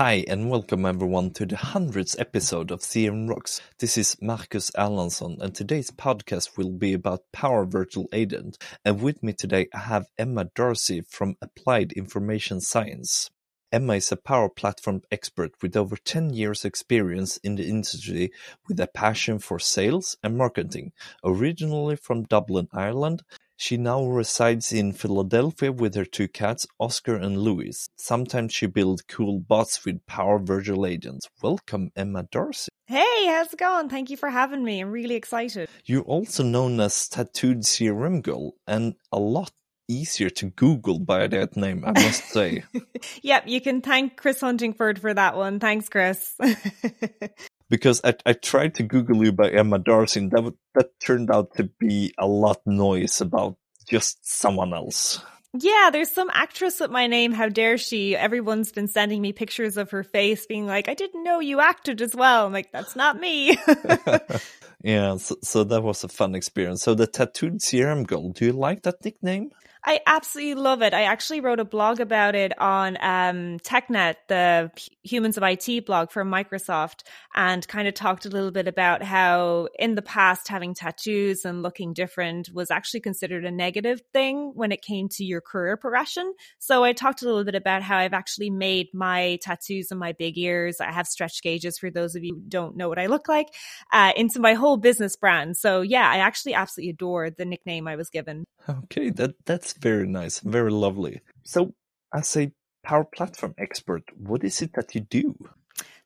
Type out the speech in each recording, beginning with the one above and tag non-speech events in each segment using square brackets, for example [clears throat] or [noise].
Hi and welcome everyone to the hundredth episode of CRM Rocks. This is Marcus Erlandsson and today's podcast will be about Power Virtual Agent. And with me today I have Emma Darcy from Applied Information Science. Emma is a Power Platform expert with over 10 years experience in the industry with a passion for sales and marketing. Originally from Dublin, Ireland, she now resides in Philadelphia with her two cats, Oscar and Louis. Sometimes she builds cool bots with Power Virtual Agents. Welcome, Emma Darcy. Hey, how's it going? Thank you for having me. I'm really excited. You're also known as Tattooed CRM Girl and a lot easier to Google by that name, I must say. [laughs] yep, you can thank Chris Huntingford for that one. Thanks, Chris. [laughs] because I, I tried to Google you by Emma Darcy, and that that turned out to be a lot noise about just someone else. Yeah, there's some actress with my name. How dare she? Everyone's been sending me pictures of her face, being like, "I didn't know you acted as well." I'm like, "That's not me." [laughs] [laughs] yeah, so, so that was a fun experience. So the tattooed CRM girl, do you like that nickname? I absolutely love it. I actually wrote a blog about it on um, TechNet, the Humans of IT blog for Microsoft, and kind of talked a little bit about how in the past having tattoos and looking different was actually considered a negative thing when it came to your career progression. So I talked a little bit about how I've actually made my tattoos and my big ears. I have stretch gauges for those of you who don't know what I look like uh, into my whole business brand. So yeah, I actually absolutely adore the nickname I was given. Okay, that that's that's very nice, very lovely. So, as a Power Platform expert, what is it that you do?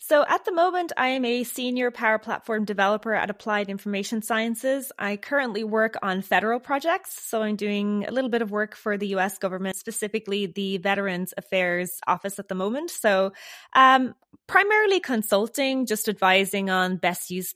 So at the moment, I am a senior Power Platform developer at Applied Information Sciences. I currently work on federal projects. So I'm doing a little bit of work for the US government, specifically the Veterans Affairs Office at the moment. So um, primarily consulting, just advising on best use,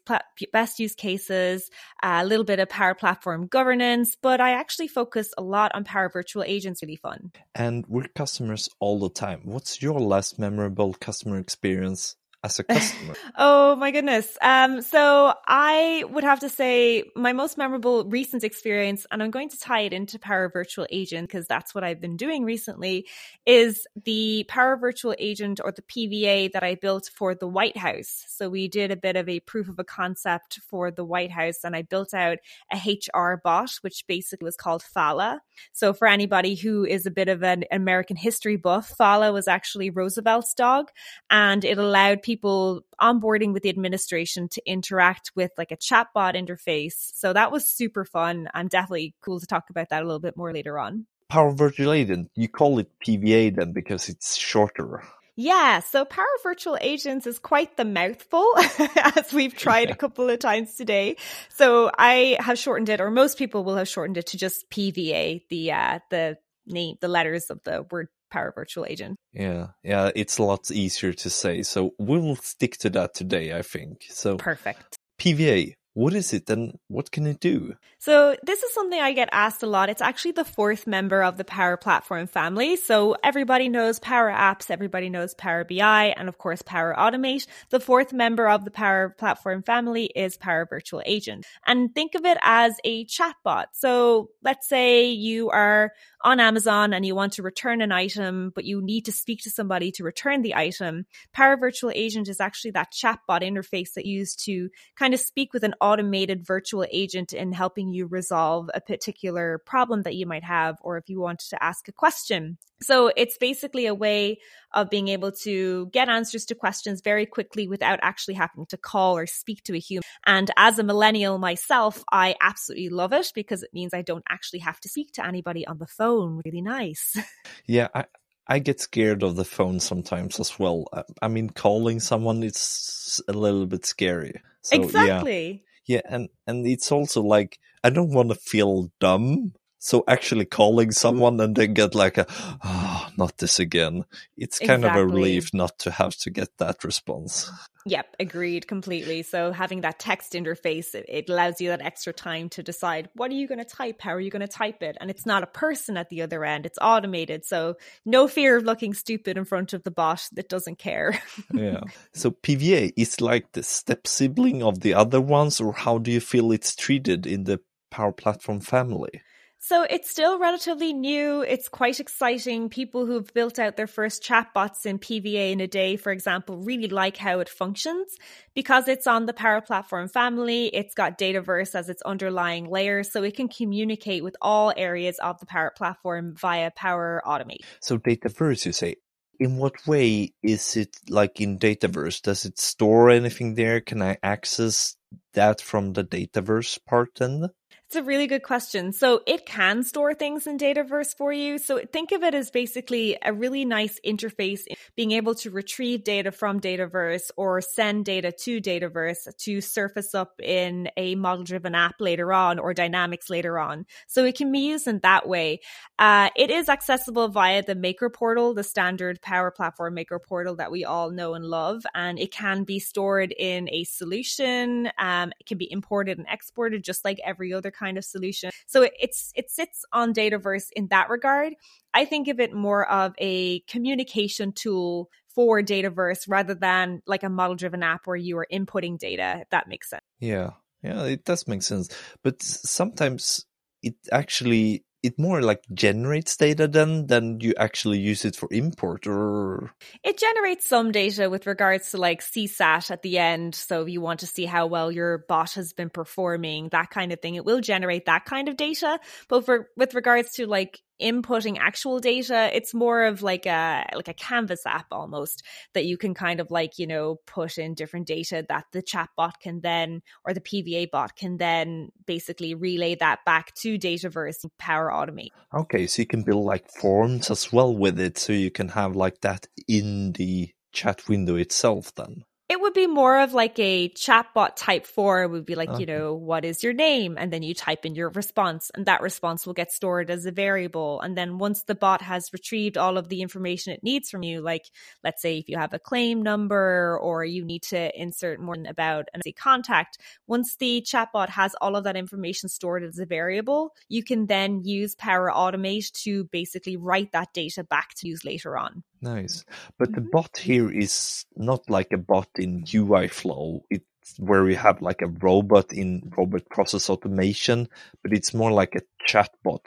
best use cases, a little bit of Power Platform governance, but I actually focus a lot on Power Virtual Agents, really fun. And we're customers all the time. What's your last memorable customer experience as a customer? [laughs] oh my goodness. Um, so I would have to say my most memorable recent experience, and I'm going to tie it into Power Virtual Agent because that's what I've been doing recently, is the Power Virtual Agent or the PVA that I built for the White House. So we did a bit of a proof of a concept for the White House, and I built out a HR bot, which basically was called Fala. So for anybody who is a bit of an American history buff, Fala was actually Roosevelt's dog, and it allowed people onboarding with the administration to interact with like a chatbot interface. So that was super fun. I'm definitely cool to talk about that a little bit more later on. Power Virtual Agent, you call it PVA then because it's shorter. Yeah, so Power Virtual Agents is quite the mouthful, [laughs] as we've tried a [laughs] couple of times today. So I have shortened it, or most people will have shortened it to just PVA, the uh, the name, the letters of the word Power Virtual Agent. Yeah, yeah, it's a lot easier to say. So we will stick to that today, I think. So perfect. PVA, what is it and what can it do? So, this is something I get asked a lot. It's actually the fourth member of the Power Platform family. So, everybody knows Power Apps, everybody knows Power BI, and of course, Power Automate. The fourth member of the Power Platform family is Power Virtual Agent. And think of it as a chatbot. So, let's say you are on Amazon and you want to return an item, but you need to speak to somebody to return the item. Power Virtual Agent is actually that chatbot interface that you use to kind of speak with an automated virtual agent in helping you resolve a particular problem that you might have, or if you want to ask a question. So it's basically a way of being able to get answers to questions very quickly without actually having to call or speak to a human. And as a millennial myself, I absolutely love it because it means I don't actually have to speak to anybody on the phone. Really nice. [laughs] Yeah, I, I get scared of the phone sometimes as well. I mean, calling someone is a little bit scary. So, exactly. Yeah. and and it's also like I don't want to feel dumb so actually calling mm-hmm. someone and then get like a, oh, not this again. It's kind exactly. of a relief not to have to get that response. Yep, agreed completely. So having that text interface, it, it allows you that extra time to decide what are you going to type? How are you going to type it? And it's not a person at the other end. It's automated. So no fear of looking stupid in front of the bot that doesn't care. [laughs] yeah. So PVA is like the step sibling of the other ones or how do you feel it's treated in the Power Platform family? So it's still relatively new. It's quite exciting. People who've built out their first chatbots in PVA in a day, for example, really like how it functions because it's on the Power Platform family. It's got Dataverse as its underlying layer, so it can communicate with all areas of the Power Platform via Power Automate. So Dataverse, you say, in what way is it like in Dataverse? Does it store anything there? Can I access that from the Dataverse part then? It's a really good question. So it can store things in Dataverse for you. So think of it as basically a really nice interface, being able to retrieve data from Dataverse or send data to Dataverse to surface up in a model driven app later on or dynamics later on. So it can be used in that way. Uh, it is accessible via the Maker portal, the standard Power Platform Maker portal that we all know and love. And it can be stored in a solution. Um, it can be imported and exported just like every other kind of solution. So it, it's it sits on Dataverse in that regard. I think of it more of a communication tool for Dataverse rather than like a model driven app where you are inputting data, if that makes sense. Yeah. Yeah, it does make sense. But sometimes it actually it more like generates data then than you actually use it for import or? It generates some data with regards to like csat at the end so if you want to see how well your bot has been performing that kind of thing. It will generate that kind of data but for with regards to like inputting actual data it's more of like a like a canvas app almost that you can kind of like you know put in different data that the chat bot can then or the pva bot can then basically relay that back to dataverse power automate. Okay so you can build like forms as well with it so you can have like that in the chat window itself then it would be more of like a chatbot type four. It would be like, okay. you know, what is your name? And then you type in your response, and that response will get stored as a variable. And then once the bot has retrieved all of the information it needs from you, like let's say if you have a claim number or you need to insert more about a contact, once the chatbot has all of that information stored as a variable, you can then use Power Automate to basically write that data back to use later on. Nice. But the mm-hmm. bot here is not like a bot in UI flow. It's where we have like a robot in robot process automation, but it's more like a chatbot.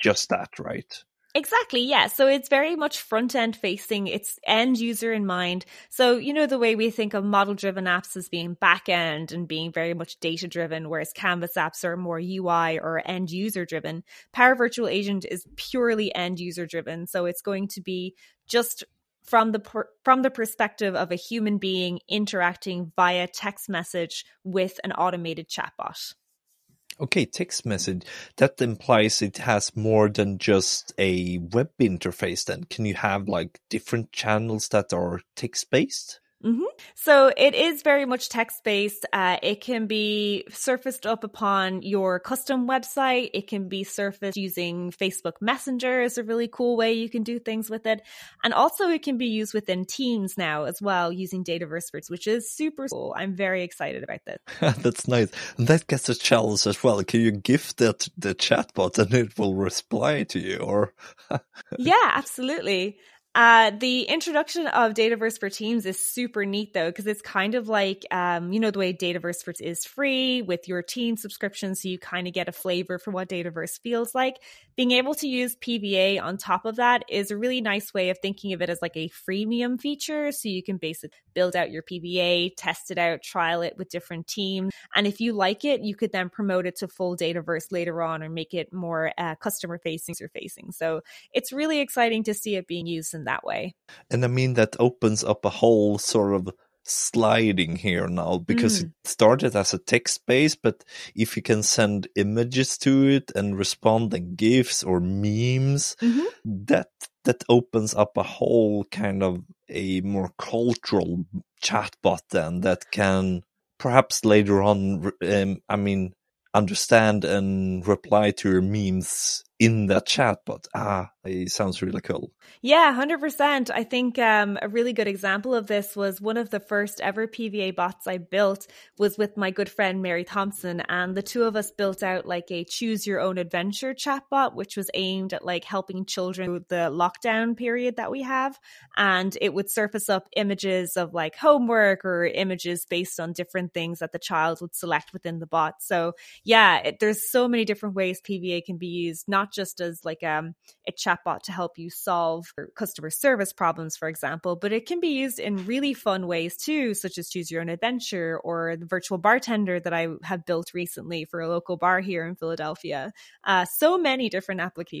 Just that, right? Exactly, yeah. So it's very much front end facing, it's end user in mind. So, you know, the way we think of model driven apps as being back end and being very much data driven, whereas Canvas apps are more UI or end user driven. Power Virtual Agent is purely end user driven. So it's going to be just from the per- from the perspective of a human being interacting via text message with an automated chatbot. Okay, text message. That implies it has more than just a web interface then. Can you have like different channels that are text based? Mm-hmm. So it is very much text based. Uh, it can be surfaced up upon your custom website. It can be surfaced using Facebook Messenger is a really cool way you can do things with it. And also it can be used within Teams now as well using Dataverse, which is super cool. I'm very excited about this. [laughs] That's nice. And that gets a challenge as well. Can you gift that the chatbot and it will reply to you or? [laughs] yeah, absolutely. Uh, the introduction of Dataverse for Teams is super neat though, because it's kind of like, um, you know, the way Dataverse for is free with your team subscription. So you kind of get a flavor for what Dataverse feels like. Being able to use PVA on top of that is a really nice way of thinking of it as like a freemium feature. So you can basically build out your PVA, test it out, trial it with different teams. And if you like it, you could then promote it to full Dataverse later on or make it more uh, customer facing or facing. So it's really exciting to see it being used in in that way. And I mean, that opens up a whole sort of sliding here now because mm. it started as a text base, but if you can send images to it and respond in GIFs or memes, mm-hmm. that that opens up a whole kind of a more cultural chatbot then that can perhaps later on, um, I mean, understand and reply to your memes in that chatbot. Ah, It sounds really cool. Yeah, 100%. I think um, a really good example of this was one of the first ever PVA bots I built was with my good friend Mary Thompson. And the two of us built out like a choose your own adventure chatbot, which was aimed at like helping children through the lockdown period that we have. And it would surface up images of like homework or images based on different things that the child would select within the bot. So yeah, it, there's so many different ways PVA can be used, not just as like um, a chatbot to help you solve customer service problems, for example, but it can be used in really fun ways too, such as choose your own adventure or the virtual bartender that I have built recently for a local bar here in Philadelphia. Uh, so many different applications.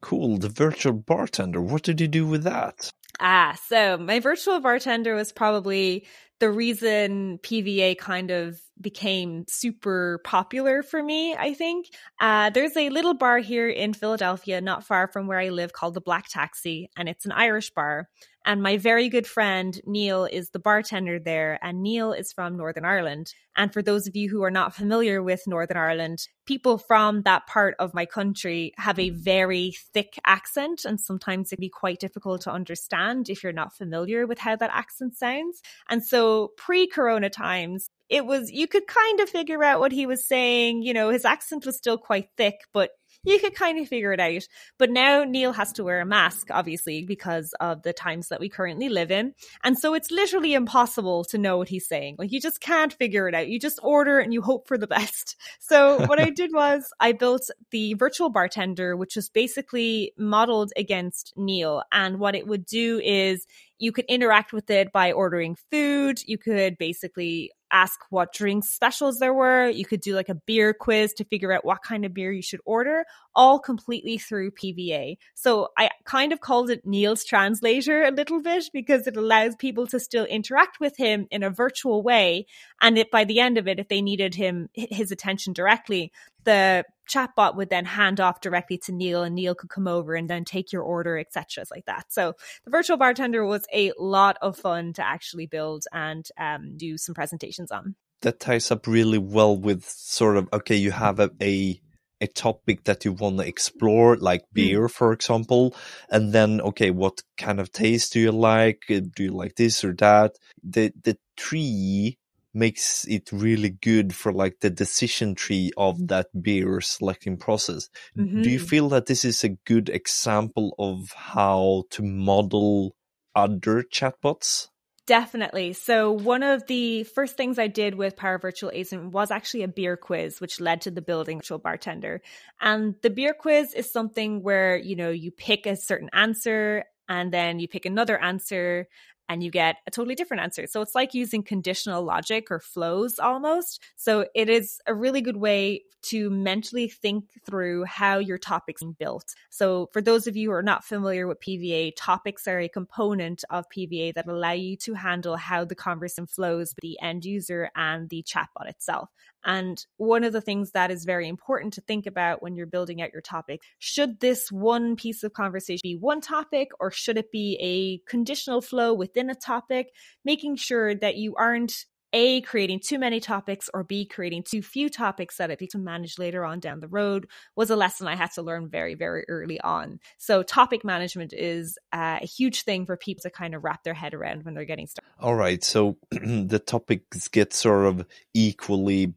Cool. The virtual bartender. What did you do with that? Ah, so my virtual bartender was probably the reason PVA kind of became super popular for me, I think. Uh, there's a little bar here in Philadelphia, not far from where I live, called the Black Taxi, and it's an Irish bar. And my very good friend Neil is the bartender there, and Neil is from Northern Ireland. And for those of you who are not familiar with Northern Ireland, people from that part of my country have a very thick accent, and sometimes it can be quite difficult to understand if you're not familiar with how that accent sounds. And so, pre corona times, it was you could kind of figure out what he was saying. You know, his accent was still quite thick, but you could kind of figure it out. But now Neil has to wear a mask, obviously, because of the times that we currently live in. And so it's literally impossible to know what he's saying. Like you just can't figure it out. You just order and you hope for the [laughs] best. So what I did was I built the virtual bartender, which was basically modeled against Neil. And what it would do is you could interact with it by ordering food. You could basically ask what drink specials there were. You could do like a beer quiz to figure out what kind of beer you should order, all completely through PVA. So I kind of called it Neil's translator a little bit because it allows people to still interact with him in a virtual way. And it, by the end of it, if they needed him, his attention directly, the chatbot would then hand off directly to Neil and Neil could come over and then take your order, etc. like that. So the virtual bartender was a lot of fun to actually build and um, do some presentations on. That ties up really well with sort of okay, you have a, a a topic that you want to explore, like hmm. beer, for example, and then okay, what kind of taste do you like? Do you like this or that? The the tree makes it really good for like the decision tree of that beer selecting process. Mm-hmm. Do you mm-hmm. feel that this is a good example of how to model other chatbots? Definitely. So one of the first things I did with Power Virtual Agent was actually a beer quiz, which led to the building virtual bartender. And the beer quiz is something where, you know, you pick a certain answer and then you pick another answer and you get a totally different answer. So it's like using conditional logic or flows almost. So it is a really good way to mentally think through how your topic's are built. So for those of you who are not familiar with PVA, topics are a component of PVA that allow you to handle how the conversation flows with the end user and the chatbot itself. And one of the things that is very important to think about when you're building out your topic should this one piece of conversation be one topic or should it be a conditional flow within a topic? Making sure that you aren't a creating too many topics or b creating too few topics that it be to manage later on down the road was a lesson i had to learn very very early on. So topic management is uh, a huge thing for people to kind of wrap their head around when they're getting started. All right. So [clears throat] the topics get sort of equally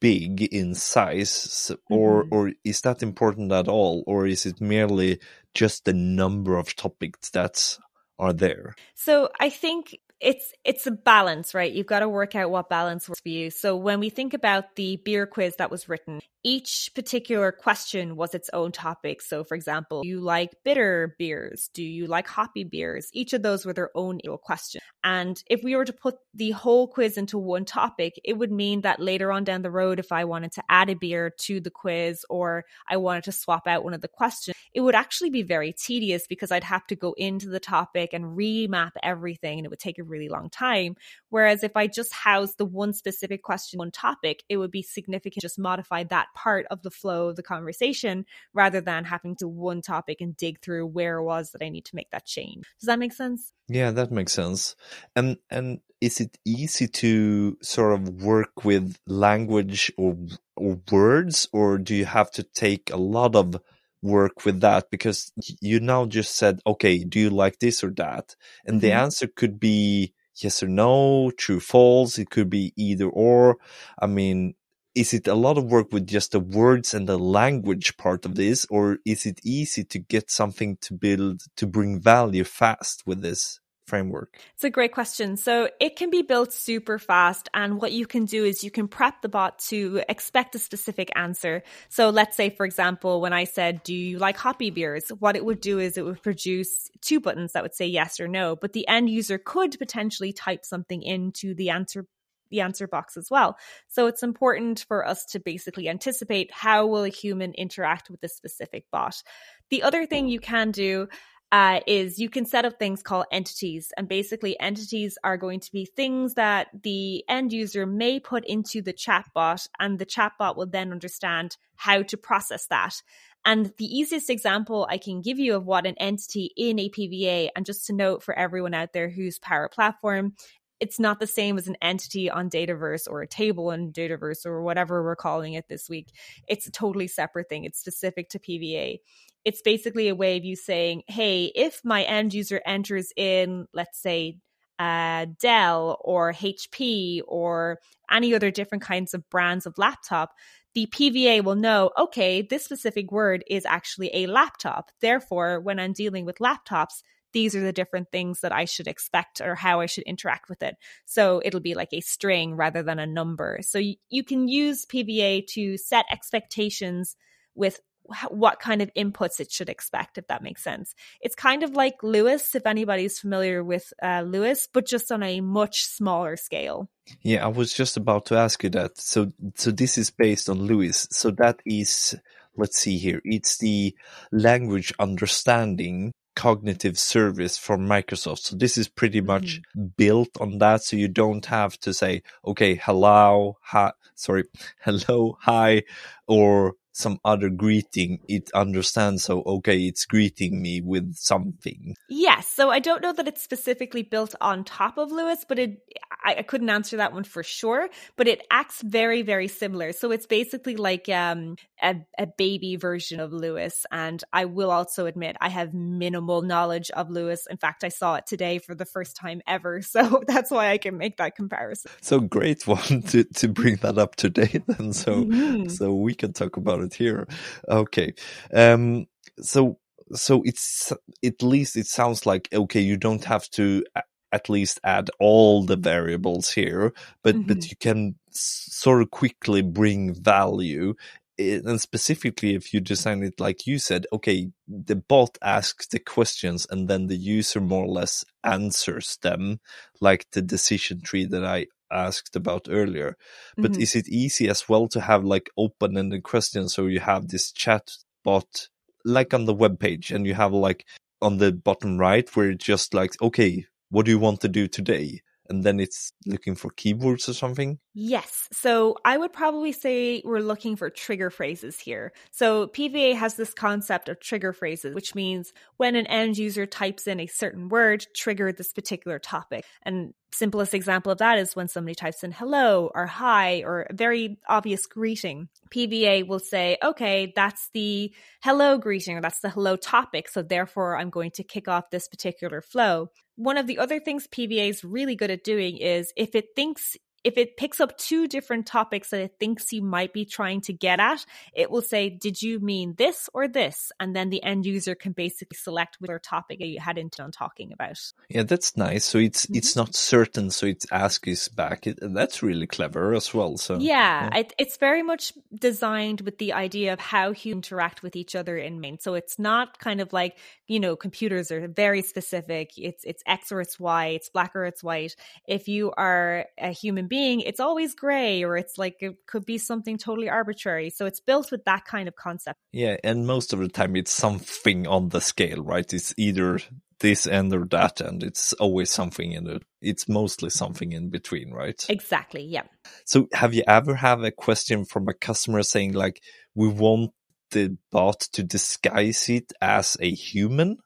big in size or mm-hmm. or is that important at all or is it merely just the number of topics that are there? So i think it's it's a balance, right? You've got to work out what balance works for you. So when we think about the beer quiz that was written, each particular question was its own topic. So for example, you like bitter beers? Do you like hoppy beers? Each of those were their own question. And if we were to put the whole quiz into one topic, it would mean that later on down the road, if I wanted to add a beer to the quiz or I wanted to swap out one of the questions, it would actually be very tedious because I'd have to go into the topic and remap everything and it would take a really long time. Whereas if I just house the one specific question, one topic, it would be significant just modify that part of the flow of the conversation rather than having to one topic and dig through where it was that I need to make that change. Does that make sense? Yeah, that makes sense. And and is it easy to sort of work with language or or words or do you have to take a lot of work with that because you now just said, okay, do you like this or that? And the Mhm. answer could be yes or no, true, false. It could be either or. I mean, is it a lot of work with just the words and the language part of this, or is it easy to get something to build to bring value fast with this framework? It's a great question. So it can be built super fast. And what you can do is you can prep the bot to expect a specific answer. So let's say, for example, when I said, do you like hoppy beers? What it would do is it would produce two buttons that would say yes or no, but the end user could potentially type something into the answer the answer box as well. So it's important for us to basically anticipate how will a human interact with this specific bot. The other thing you can do uh, is you can set up things called entities. And basically, entities are going to be things that the end user may put into the chatbot, and the chatbot will then understand how to process that. And the easiest example I can give you of what an entity in a PVA, and just to note for everyone out there who's Power Platform, it's not the same as an entity on Dataverse or a table in Dataverse or whatever we're calling it this week. It's a totally separate thing. It's specific to PVA. It's basically a way of you saying, hey, if my end user enters in, let's say, uh, Dell or HP or any other different kinds of brands of laptop, the PVA will know, okay, this specific word is actually a laptop. Therefore, when I'm dealing with laptops, these are the different things that I should expect or how I should interact with it. So it'll be like a string rather than a number. So you, you can use PVA to set expectations with what kind of inputs it should expect, if that makes sense. It's kind of like LUIS, if anybody's familiar with uh, LUIS, but just on a much smaller scale. Yeah, I was just about to ask you that. So, so this is based on LUIS. So that is, let's see here, it's the language understanding cognitive service from Microsoft. So this is pretty much mm-hmm. built on that. So you don't have to say, okay, hello, hi, sorry, [laughs] hello, hi, or some other greeting, it understands. So, okay, it's greeting me with something. Yes. So I don't know that it's specifically built on top of LUIS, but it, I, I couldn't answer that one for sure, but it acts very, very similar. So it's basically like, um, a, a baby version of LUIS. And I will also admit I have minimal knowledge of LUIS. In fact, I saw it today for the first time ever. [laughs] So that's why I can make that comparison. So great [laughs] one to, to bring that up today then. So, mm-hmm. so we can talk about it here. Okay. Um, so, so it's, at least it sounds like, okay, you don't have to at least add all the variables here, but, mm-hmm. but you can sort of quickly bring value and specifically if you design it like you said, okay, the bot asks the questions and then the user more or less answers them, like the decision tree that I asked about earlier. But mm-hmm. is it easy as well to have like open ended questions? So you have this chat bot like on the web page and you have like on the bottom right where it's just like, okay, what do you want to do today? And then it's looking for keywords or something? Yes. So I would probably say we're looking for trigger phrases here. So PVA has this concept of trigger phrases, which means when an end user types in a certain word, trigger this particular topic. And simplest example of that is when somebody types in hello or hi or a very obvious greeting. PVA will say, okay, that's the hello greeting or that's the hello topic. So therefore, I'm going to kick off this particular flow. One of the other things PVA is really good at doing is if it thinks if it picks up two different topics that it thinks you might be trying to get at, it will say, Did you mean this or this? And then the end user can basically select which topic you had intended on talking about. Yeah, that's nice. So it's mm-hmm. it's not certain, so it asks back. It, that's really clever as well. So yeah, yeah. It, it's very much designed with the idea of how you interact with each other in main. So it's not kind of like you know computers are very specific. It's it's X or it's Y. It's black or it's white. If you are a human being being, it's always gray or it's like it could be something totally arbitrary. So it's built with that kind of concept. Yeah, and most of the time it's something on the scale, right? It's either this end or that end. It's always something in it. It's mostly something in between, right? Exactly. Yeah. So have you ever have a question from a customer saying like, we want the bot to disguise it as a human?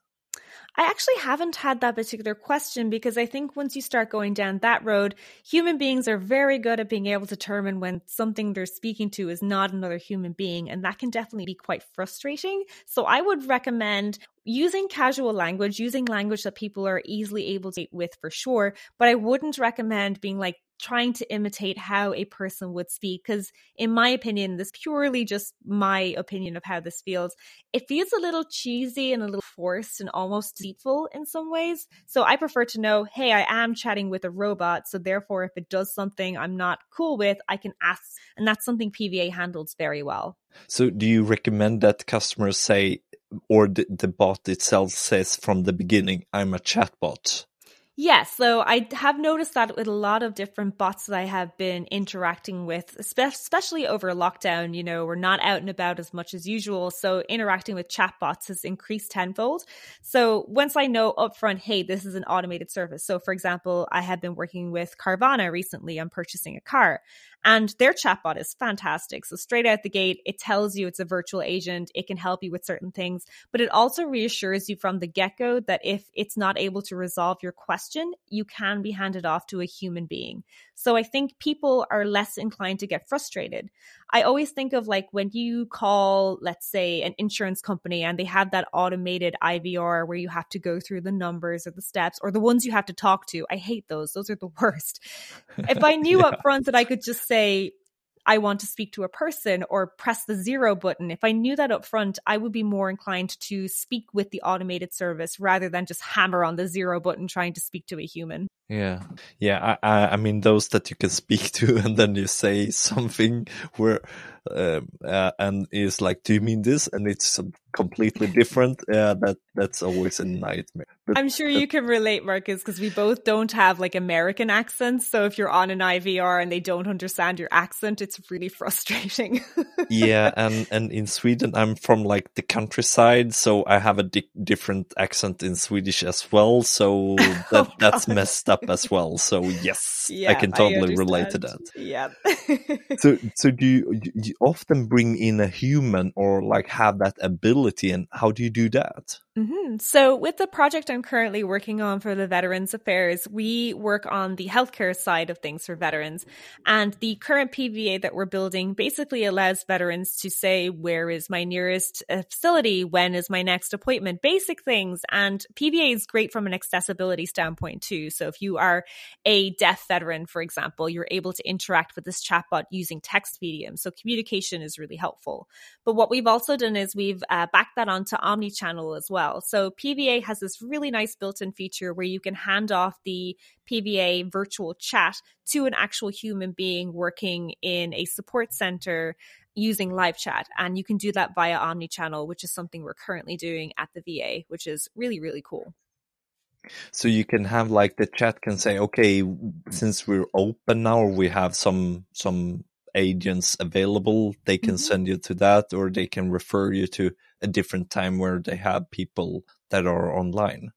I actually haven't had that particular question because I think once you start going down that road, human beings are very good at being able to determine when something they're speaking to is not another human being. And that can definitely be quite frustrating. So I would recommend using casual language, using language that people are easily able to with for sure. But I wouldn't recommend being like, trying to imitate how a person would speak because in my opinion this purely just my opinion of how this feels it feels a little cheesy and a little forced and almost deceitful in some ways. So i prefer to know hey i am chatting with a robot so therefore if it does something i'm not cool with i can ask and that's something pva handles very well. So do you recommend that customers say or the, the bot itself says from the beginning i'm a chatbot Yes, so I have noticed that with a lot of different bots that I have been interacting with, especially over lockdown, you know, we're not out and about as much as usual. So interacting with chatbots has increased tenfold. So once I know upfront, hey, this is an automated service. So for example, I have been working with Carvana recently on purchasing a car. And their chatbot is fantastic. So straight out the gate, it tells you it's a virtual agent. It can help you with certain things, but it also reassures you from the get go that if it's not able to resolve your question, you can be handed off to a human being. So I think people are less inclined to get frustrated. I always think of like when you call, let's say, an insurance company and they have that automated IVR where you have to go through the numbers or the steps or the ones you have to talk to. I hate those. Those are the [laughs] worst. If I knew [laughs] yeah. up front that I could just say, I want to speak to a person or press the zero button. If I knew that up front, I would be more inclined to speak with the automated service rather than just hammer on the zero button trying to speak to a human. Yeah, yeah. I, I mean, those that you can speak [laughs] to, and then you say something where, uh, uh, and is like, "Do you mean this?" And it's completely different. Yeah, that that's always a nightmare. But, I'm sure you can relate, Marcus, because we both don't have like American accents. So if you're on an IVR and they don't understand your accent, it's really [laughs] frustrating. yeah, and and in Sweden, I'm from like the countryside, so I have a di- different accent in Swedish as well. So [laughs] that oh, that's messed up as well. So yes, yeah, I can totally I relate to that. Yeah. so [laughs] so do you, you often bring in a human or like have that ability, and how do you do that? Mm-hmm. So, with the project I'm currently working on for the Veterans Affairs, we work on the healthcare side of things for veterans. And the current PVA that we're building basically allows veterans to say, Where is my nearest uh, facility? When is my next appointment? Basic things. And PVA is great from an accessibility standpoint, too. So, if you are a deaf veteran, for example, you're able to interact with this chatbot using text medium. So, communication is really helpful. But what we've also done is we've uh, backed that onto omni-channel as well well. So PVA has this really nice built-in feature where you can hand off the PVA virtual chat to an actual human being working in a support center using live chat and you can do that via omni-channel which is something we're currently doing at the VA which is really really cool. So you can have like the chat can say, okay, since we're open now, we have some some agents available. They can mm-hmm. send you to that, or they can refer you to a different time where they have people that are online.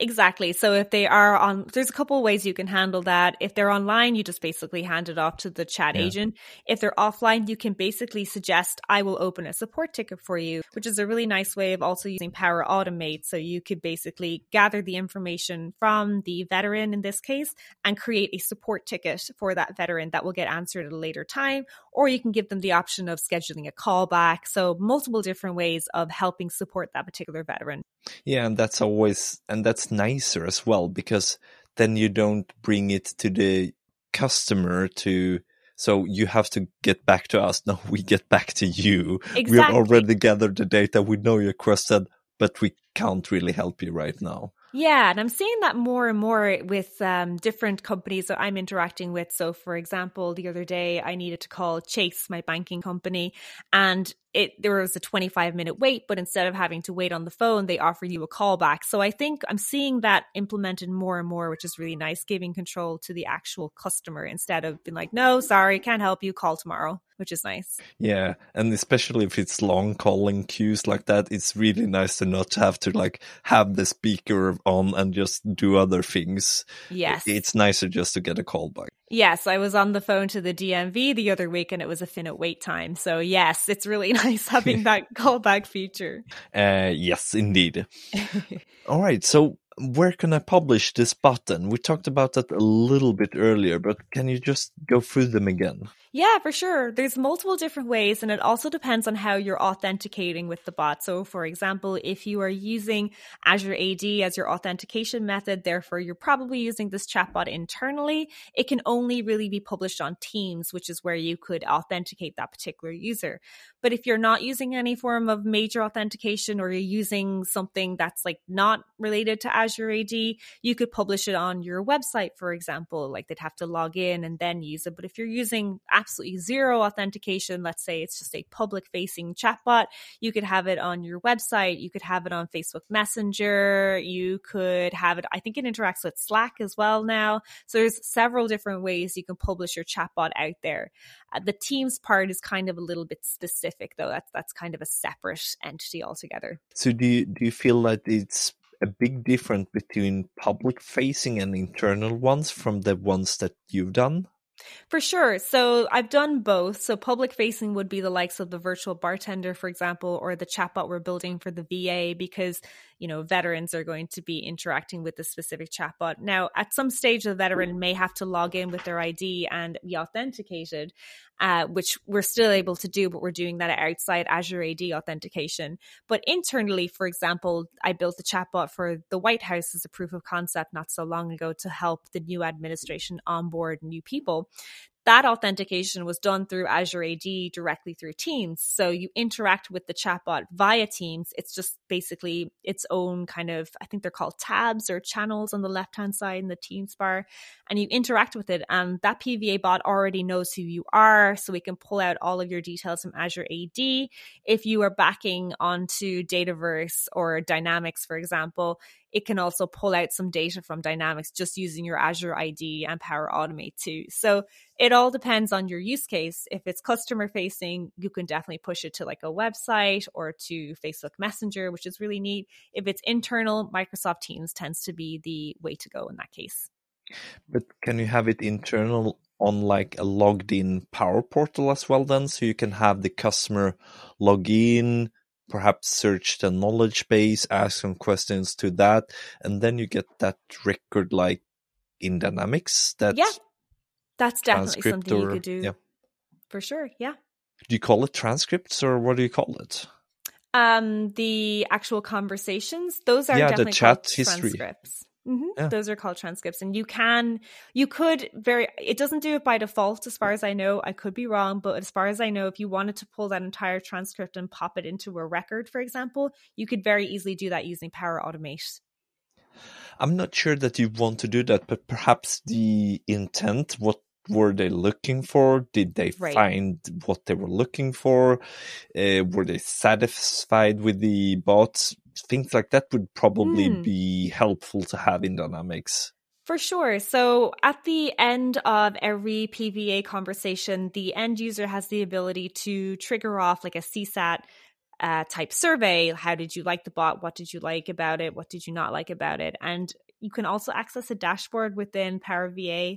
Exactly. So if they are on, there's a couple of ways you can handle that. If they're online, you just basically hand it off to the chat yeah. agent. If they're offline, you can basically suggest, I will open a support ticket for you, which is a really nice way of also using Power Automate. So you could basically gather the information from the veteran in this case and create a support ticket for that veteran that will get answered at a later time. Or you can give them the option of scheduling a callback. So multiple different ways of helping support that particular veteran. Yeah, and that's always and that's nicer as well because then you don't bring it to the customer to so you have to get back to us. [laughs] No, we get back to you. Exactly. We have already gathered the data. We know your question, but we can't really help you right now. Yeah, and I'm seeing that more and more with um, different companies that I'm interacting with. So, for example, the other day I needed to call Chase, my banking company, and it there was a 25 minute wait, but instead of having to wait on the phone, they offer you a call back. So I think I'm seeing that implemented more and more, which is really nice, giving control to the actual customer instead of being like, no, sorry, can't help you, call tomorrow, which is nice. Yeah. And especially if it's long calling queues like that, it's really nice to not have to like have the speaker on and just do other things. Yes. It's nicer just to get a call back. Yes, I was on the phone to the DMV the other week and it was a finite wait time. So yes, it's really [laughs] nice having [laughs] that callback feature. Uh, yes, indeed. [laughs] All right. So where can I publish this button? We talked about that a little bit earlier, but can you just go through them again? Yeah, for sure. There's multiple different ways, and it also depends on how you're authenticating with the bot. So, for example, if you are using Azure AD as your authentication method, therefore you're probably using this chatbot internally, it can only really be published on Teams, which is where you could authenticate that particular user. But if you're not using any form of major authentication or you're using something that's like not related to Azure AD, you could publish it on your website, for example. Like they'd have to log in and then use it. But if you're using absolutely zero authentication, let's say it's just a public facing chatbot, you could have it on your website, you could have it on Facebook Messenger, you could have it, I think it interacts with Slack as well now. So there's several different ways you can publish your chatbot out there. Uh, the Teams part is kind of a little bit specific though. That's that's kind of a separate entity altogether. So do you do you feel that it's a big difference between public facing and internal ones from the ones that you've done? For sure. So I've done both. So public facing would be the likes of the virtual bartender, for example, or the chatbot we're building for the VA, because you know, veterans are going to be interacting with the specific chatbot. Now, at some stage, the veteran may have to log in with their ID and be authenticated, uh, which we're still able to do, but we're doing that outside Azure AD authentication. But internally, for example, I built a chatbot for the White House as a proof of concept not so long ago to help the new administration onboard new people that authentication was done through Azure AD directly through Teams. So you interact with the chatbot via Teams. It's just basically its own kind of, I think they're called tabs or channels on the left hand side in the Teams bar. And you interact with it. And that PVA bot already knows who you are. So we can pull out all of your details from Azure AD. If you are backing onto Dataverse or Dynamics, for example, it can also pull out some data from Dynamics just using your Azure AD and Power Automate too. So it all depends on your use case. If it's customer facing, you can definitely push it to like a website or to Facebook Messenger, which is really neat. If it's internal, Microsoft Teams tends to be the way to go in that case. But can you have it internal on like a logged in Power Portal as well then? So you can have the customer log in, perhaps search the knowledge base, ask some questions to that, and then you get that record like in Dynamics. That yeah, that's definitely something or, you could do. Yeah. For sure, yeah. Do you call it transcripts or what do you call it? Um, the actual conversations. Those are yeah, definitely the chat history. transcripts. Mm-hmm. Yeah. Those are called transcripts, and you can, you could very. It doesn't do it by default, as far as I know. I could be wrong, but as far as I know, if you wanted to pull that entire transcript and pop it into a record, for example, you could very easily do that using Power Automate. I'm not sure that you want to do that, but perhaps the intent, what were they looking for? Did they right. find what they were looking for? Uh, were they satisfied with the bots? Things like that would probably mm. be helpful to have in Dynamics. For sure. So at the end of every PVA conversation, the end user has the ability to trigger off like a CSAT uh, type survey. How did you like the bot? What did you like about it? What did you not like about it? And you can also access a dashboard within Power VA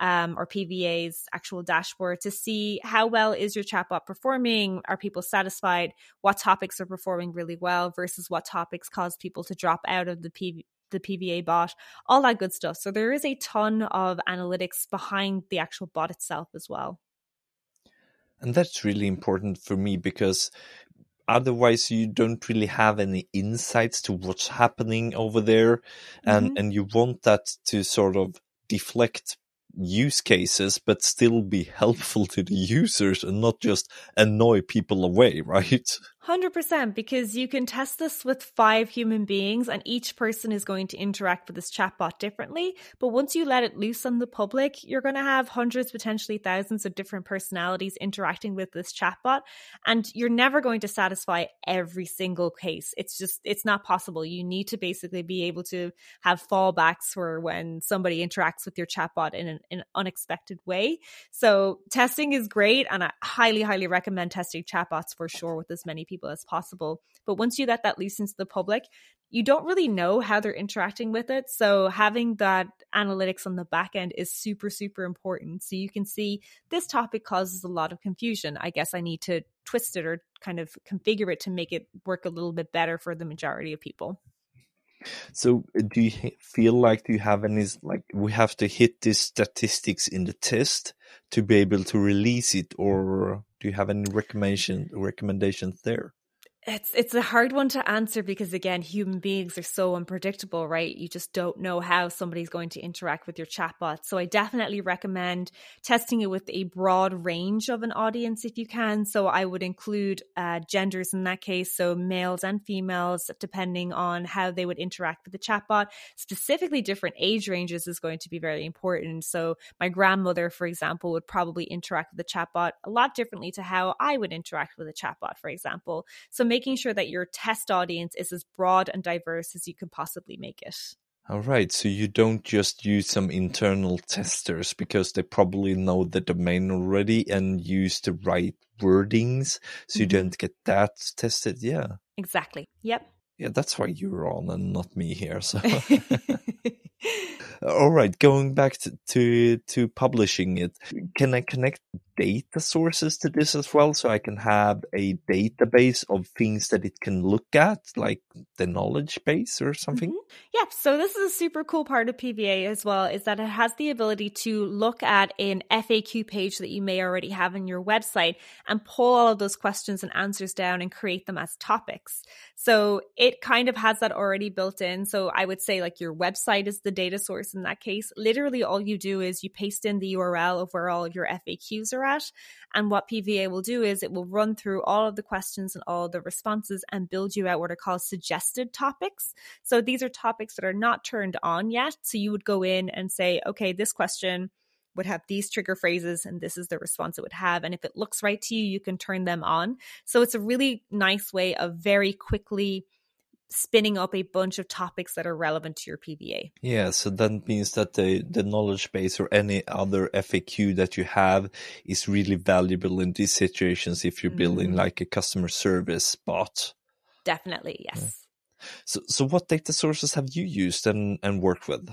um, or PVA's actual dashboard to see how well is your chatbot performing? Are people satisfied? What topics are performing really well versus what topics cause people to drop out of the PV, the PVA bot, all that good stuff. So there is a ton of analytics behind the actual bot itself as well. And that's really important for me because otherwise you don't really have any insights to what's happening over there and mm-hmm. and you want that to sort of deflect use cases, but still be [laughs] helpful to the users and not just annoy people away, [laughs] right? 100% because you can test this with five human beings and each person is going to interact with this chatbot differently. But once you let it loose on the public, you're going to have hundreds, potentially thousands of different personalities interacting with this chatbot. And you're never going to satisfy every single case. It's just, it's not possible. You need to basically be able to have fallbacks for when somebody interacts with your chatbot in an, an unexpected way. So testing is great. And I highly, highly recommend testing chatbots for sure with as many people as possible. But once you let that loose into the public, you don't really know how they're interacting with it. So having that analytics on the back end is super, super important. So you can see this topic causes a lot of confusion. I guess I need to twist it or kind of configure it to make it work a little bit better for the majority of people. So uh, do you feel like you have any like we have to hit these statistics in the test to be able to release it or do you have any recommendation recommendations there? It's it's a hard one to answer because again, human beings are so unpredictable, right? You just don't know how somebody's going to interact with your chatbot. So I definitely recommend testing it with a broad range of an audience if you can. So I would include uh, genders in that case, so males and females, depending on how they would interact with the chatbot. Specifically, different age ranges is going to be very important. So my grandmother, for example, would probably interact with the chatbot a lot differently to how I would interact with a chatbot, for example. So making sure that your test audience is as broad and diverse as you can possibly make it. All right, so you don't just use some internal testers because they probably know the domain already and use the right wordings, so you mm-hmm. don't get that tested. Yeah, exactly. Yep. Yeah, that's why you're on and not me here. So. [laughs] All right, going back to, to, to publishing it, can I connect data sources to this as well so I can have a database of things that it can look at, like the knowledge base or something? Mm-hmm. Yeah, so this is a super cool part of PVA as well, is that it has the ability to look at an FAQ page that you may already have in your website and pull all of those questions and answers down and create them as topics. So it kind of has that already built in. So I would say like your website is the data source in that case. Literally all you do is you paste in the URL of where all of your FAQs are at. And what PVA will do is it will run through all of the questions and all the responses and build you out what are called suggested topics. So these are topics that are not turned on yet. So you would go in and say, okay, this question would have these trigger phrases and this is the response it would have. And if it looks right to you, you can turn them on. So it's a really nice way of very quickly spinning up a bunch of topics that are relevant to your PVA. Yeah, so that means that the, the knowledge base or any other FAQ that you have is really valuable in these situations if you're building mm. like a customer service bot. Definitely, yes. Yeah. So, so what data sources have you used and, and worked with?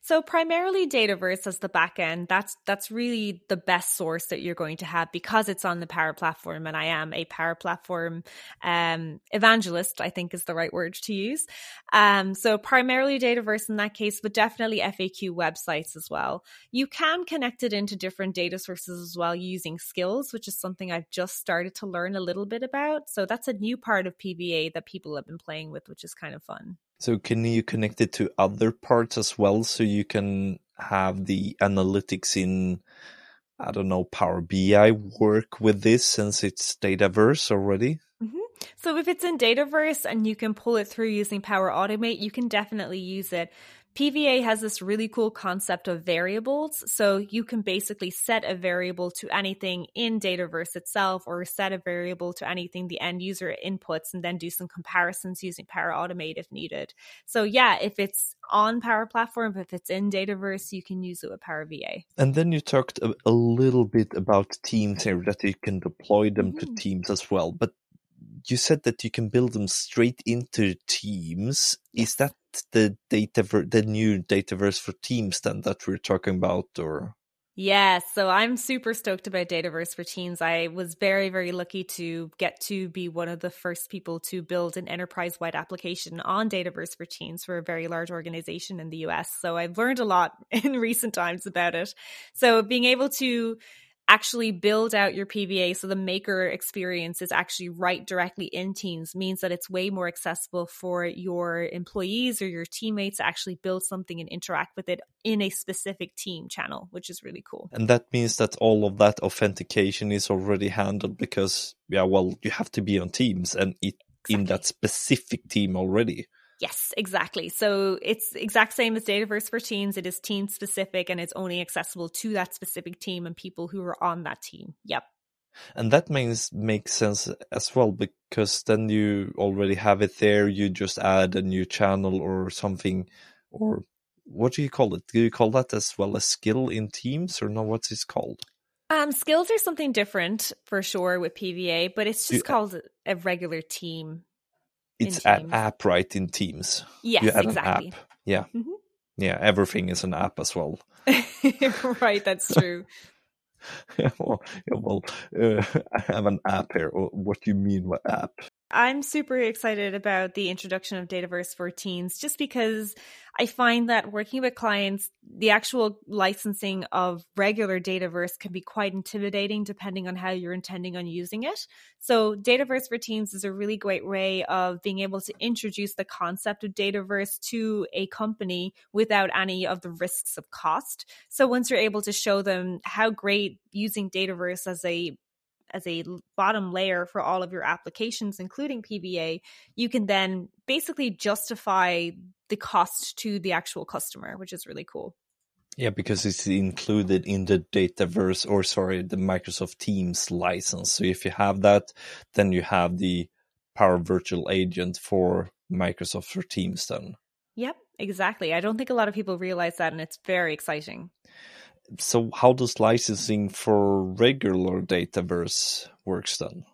So primarily Dataverse as the backend, that's that's really the best source that you're going to have because it's on the Power Platform, and I am a Power Platform um, evangelist. I think is the right word to use. Um, so primarily Dataverse in that case, but definitely FAQ websites as well. You can connect it into different data sources as well using skills, which is something I've just started to learn a little bit about. So that's a new part of PVA that people have been playing with, which is kind of fun. So can you connect it to other parts as well so you can have the analytics in I don't know Power BI work with this since it's Dataverse already? Mm-hmm. So if it's in Dataverse and you can pull it through using Power Automate, you can definitely use it. PVA has this really cool concept of variables. So you can basically set a variable to anything in Dataverse itself or set a variable to anything the end user inputs and then do some comparisons using Power Automate if needed. So yeah, if it's on Power Platform, if it's in Dataverse, you can use it with Power VA. And then you talked a, a little bit about teams here that you can deploy them mm-hmm. to teams as well. But you said that you can build them straight into Teams. Is that the data the new Dataverse for Teams then that we're talking about, or? Yes, so I'm super stoked about Dataverse for Teams. I was very, very lucky to get to be one of the first people to build an enterprise wide application on Dataverse for Teams for a very large organization in the US. So I've learned a lot [laughs] in recent times about it. So being able to actually build out your PVA so the maker experience is actually right directly in Teams means that it's way more accessible for your employees or your teammates to actually build something and interact with it in a specific team channel, which is really cool. And that means that all of that authentication is already handled because, yeah, well, you have to be on Teams and it exactly. in that specific team already. Yes, exactly. So it's exact same as Dataverse for Teams. It is team specific and it's only accessible to that specific team and people who are on that team. Yep. And that makes makes sense as well because then you already have it there. You just add a new channel or something, or what do you call it? Do you call that as well a skill in Teams or no? What's it called? Um, skills are something different for sure with PVA, but it's just called a regular team. It's an app, right? In Teams. Yes, you add exactly. An app. Yeah. Mm-hmm. Yeah, everything is an app as well. [laughs] right, that's [laughs] true. well, yeah, well uh, [laughs] I have an app here. What do you mean by app? I'm super excited about the introduction of Dataverse for Teams just because I find that working with clients, the actual licensing of regular Dataverse can be quite intimidating depending on how you're intending on using it. So, Dataverse for Teams is a really great way of being able to introduce the concept of Dataverse to a company without any of the risks of cost. So, once you're able to show them how great using Dataverse as a as a bottom layer for all of your applications, including PVA, you can then basically justify the cost to the actual customer, which is really cool. Yeah, because it's included in the Dataverse or sorry, the Microsoft Teams license. So if you have that, then you have the Power Virtual Agent for Microsoft for Teams then. Yep, exactly. I don't think a lot of people realize that and it's very exciting so how does licensing for regular Dataverse works then?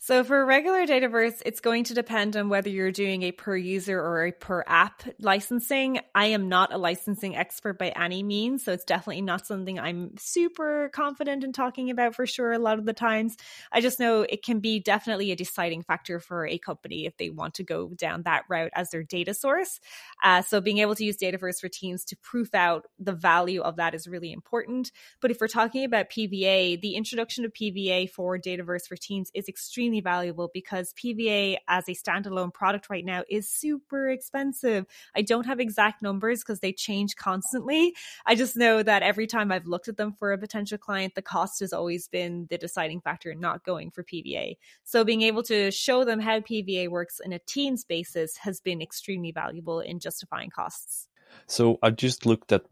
So for a regular Dataverse, it's going to depend on whether you're doing a per user or a per app licensing. I am not a licensing expert by any means, so it's definitely not something I'm super confident in talking about for sure a lot of the times. I just know it can be definitely a deciding factor for a company if they want to go down that route as their data source. Uh, so being able to use Dataverse for Teams to proof out the value of that is really important. But if we're talking about PVA, the introduction of PVA for Dataverse for Teams is extremely extremely valuable because PVA as a standalone product right now is super expensive. I don't have exact numbers because they change constantly. I just know that every time I've looked at them for a potential client, the cost has always been the deciding factor in not going for PVA. So being able to show them how PVA works in a Teams basis has been extremely valuable in justifying costs. So I just looked at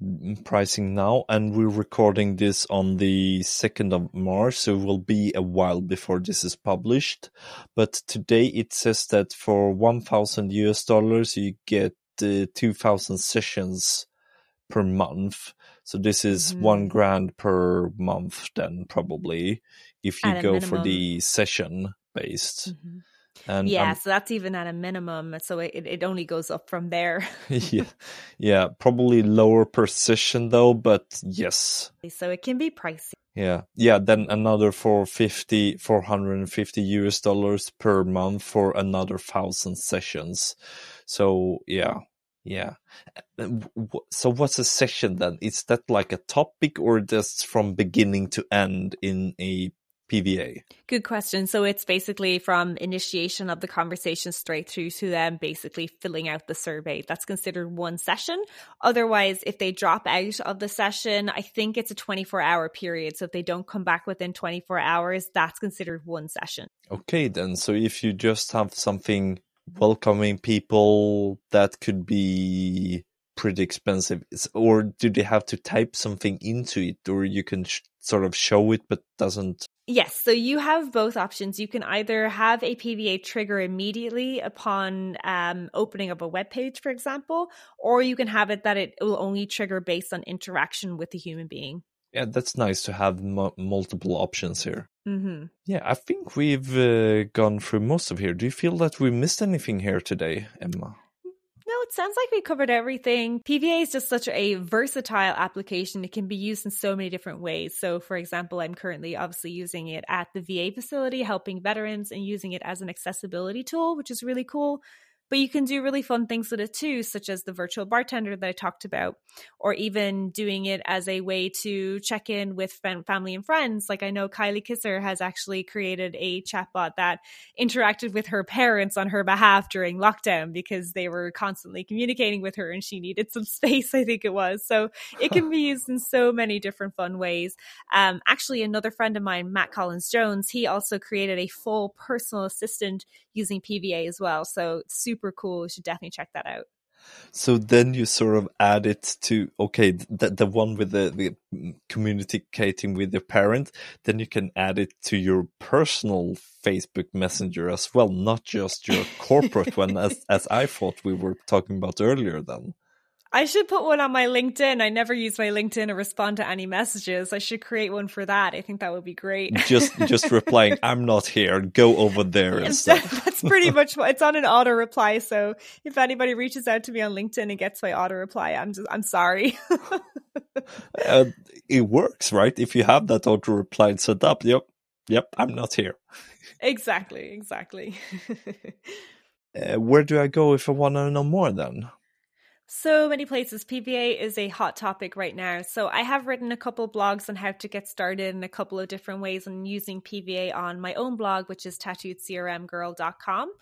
pricing now, and we're recording this on the 2nd of March, so it will be a while before this is published. But today it says that for 1000 US dollars, you get uh, 2000 sessions per month. So this is mm-hmm. one grand per month, then probably if you go for the session based. Mm-hmm. And yeah, um, so that's even at a minimum. So it, it only goes up from there. [laughs] [laughs] yeah, yeah, probably lower precision though, but yes. So it can be pricey. Yeah, yeah. Then another for 50, 450 US dollars per month for another thousand sessions. So yeah, yeah. So what's a session then? Is that like a topic or just from beginning to end in a PVA? Good question. So it's basically from initiation of the conversation straight through to them basically filling out the survey. That's considered one session. Otherwise, if they drop out of the session, I think it's a 24 hour period. So if they don't come back within 24 hours, that's considered one session. Okay, then. So if you just have something welcoming people, that could be pretty expensive. Or do they have to type something into it, or you can sh- sort of show it but doesn't Yes, so you have both options. You can either have a PVA trigger immediately upon um, opening of a web page, for example, or you can have it that it will only trigger based on interaction with the human being. Yeah, that's nice to have m- multiple options here. Mm-hmm. Yeah, I think we've uh, gone through most of here. Do you feel that we missed anything here today, Emma? It sounds like we covered everything. PVA is just such a versatile application. It can be used in so many different ways. So, for example, I'm currently obviously using it at the VA facility, helping veterans and using it as an accessibility tool, which is really cool. But you can do really fun things with it too, such as the virtual bartender that I talked about, or even doing it as a way to check in with family and friends. Like I know Kylie Kisser has actually created a chatbot that interacted with her parents on her behalf during lockdown because they were constantly communicating with her and she needed some [laughs] space, I think it was. So it can be used in so many different fun ways. Um, actually, another friend of mine, Matt Collins Jones, he also created a full personal assistant using PVA as well. So super cool. You should definitely check that out. So then you sort of add it to okay, the the one with the, the communicating with your parent. Then you can add it to your personal Facebook Messenger as well, not just your corporate one, as [laughs] as I thought we were talking about earlier. Then I should put one on my LinkedIn. I never use my LinkedIn or respond to any messages. I should create one for that. I think that would be great. [laughs] just just replying, I'm not here. Go over there and stuff. [laughs] That's pretty [laughs] much what it's on an auto reply. So if anybody reaches out to me on LinkedIn and gets my auto reply, I'm just I'm sorry. uh, it works, right? If you have that auto reply set up, yep, yep, I'm not here. Exactly, exactly. uh, where do I go if I want to know more then? So many places. PVA is a hot topic right now. So I have written a couple blogs on how to get started in a couple of different ways on using PVA on my own blog, which is tattooedcrmgirl.com.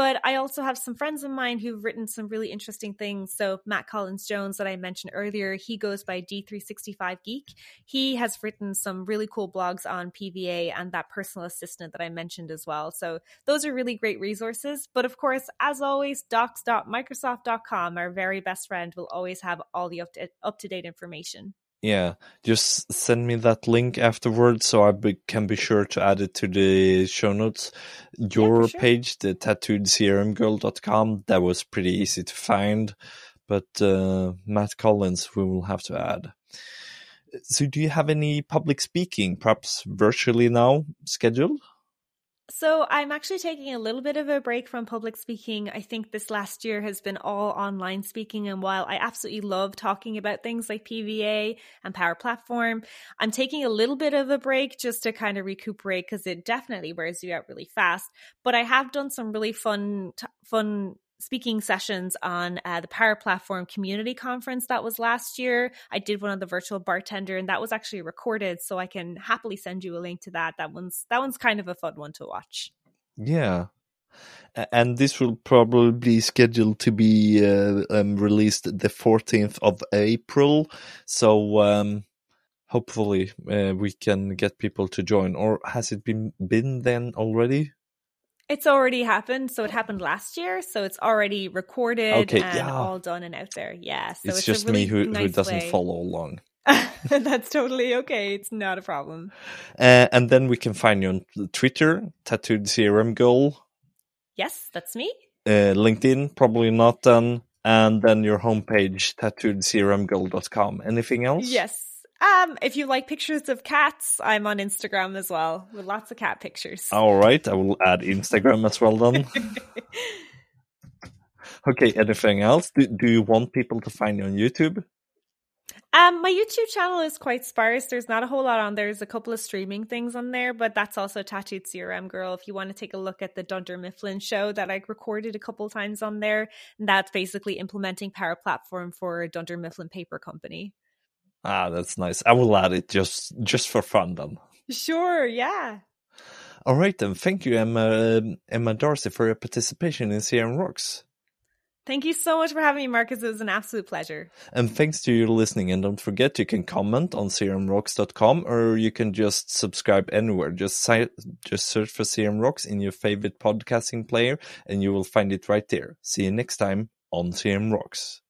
But I also have some friends of mine who've written some really interesting things. So Matt Collins Jones that I mentioned earlier, he goes by D365 Geek. He has written some really cool blogs on PVA and that personal assistant that I mentioned as well. So those are really great resources. But of course, as always, docs.microsoft.com, our very best friend, will always have all the up to date information. Yeah, just send me that link afterwards so I be, can be sure to add it to the show notes. Your yeah, sure. page, the tattooedcrmgirl.com, that was pretty easy to find, but uh, Matt Collins, we will have to add. So, do you have any public speaking, perhaps virtually now, scheduled? So I'm actually taking a little bit of a break from public speaking. I think this last year has been all online speaking. And while I absolutely love talking about things like PVA and Power Platform, I'm taking a little bit of a break just to kind of recuperate because it definitely wears you out really fast. But I have done some really fun, t- fun speaking sessions on uh, the Power Platform Community Conference that was last year. I did one on the virtual bartender, and that was actually recorded, so I can happily send you a link to that. That one's that one's kind of a fun one to watch. Yeah, and this will probably be scheduled to be uh, um, released the 14th of April. So um, hopefully uh, we can get people to join. Or has it been been then already? It's already happened. So it happened last year. So it's already recorded okay, and yeah. all done and out there. Yeah. So it's, it's just really me who, nice who doesn't way. follow along. [laughs] That's totally okay. It's not a problem. Uh, and then we can find you on Twitter, Tattooed CRM Girl. Yes, that's me. Uh, LinkedIn, probably not done. And then your homepage, tattooedcrmgirl.com. Anything else? Yes. Um, if you like pictures of cats, I'm on Instagram as well with lots of cat pictures. All right, I will add Instagram as well then. [laughs] okay, anything else? Do, do you want people to find you on YouTube? Um, my YouTube channel is quite sparse. There's not a whole lot on there. There's a couple of streaming things on there, but that's also Tattooed CRM Girl. If you want to take a look at the Dunder Mifflin show that I recorded a couple times on there, that's basically implementing Power Platform for Dunder Mifflin Paper Company. Ah, that's nice. I will add it just just for fun then. Sure, yeah. All right then. Thank you, Emma Emma Darcy, for your participation in CRM Rocks. Thank you so much for having me, Marcus. It was an absolute pleasure. And thanks to you listening. And don't forget, you can comment on crmrocks.com or you can just subscribe anywhere. Just just search for CRM Rocks in your favorite podcasting player and you will find it right there. See you next time on CRM Rocks.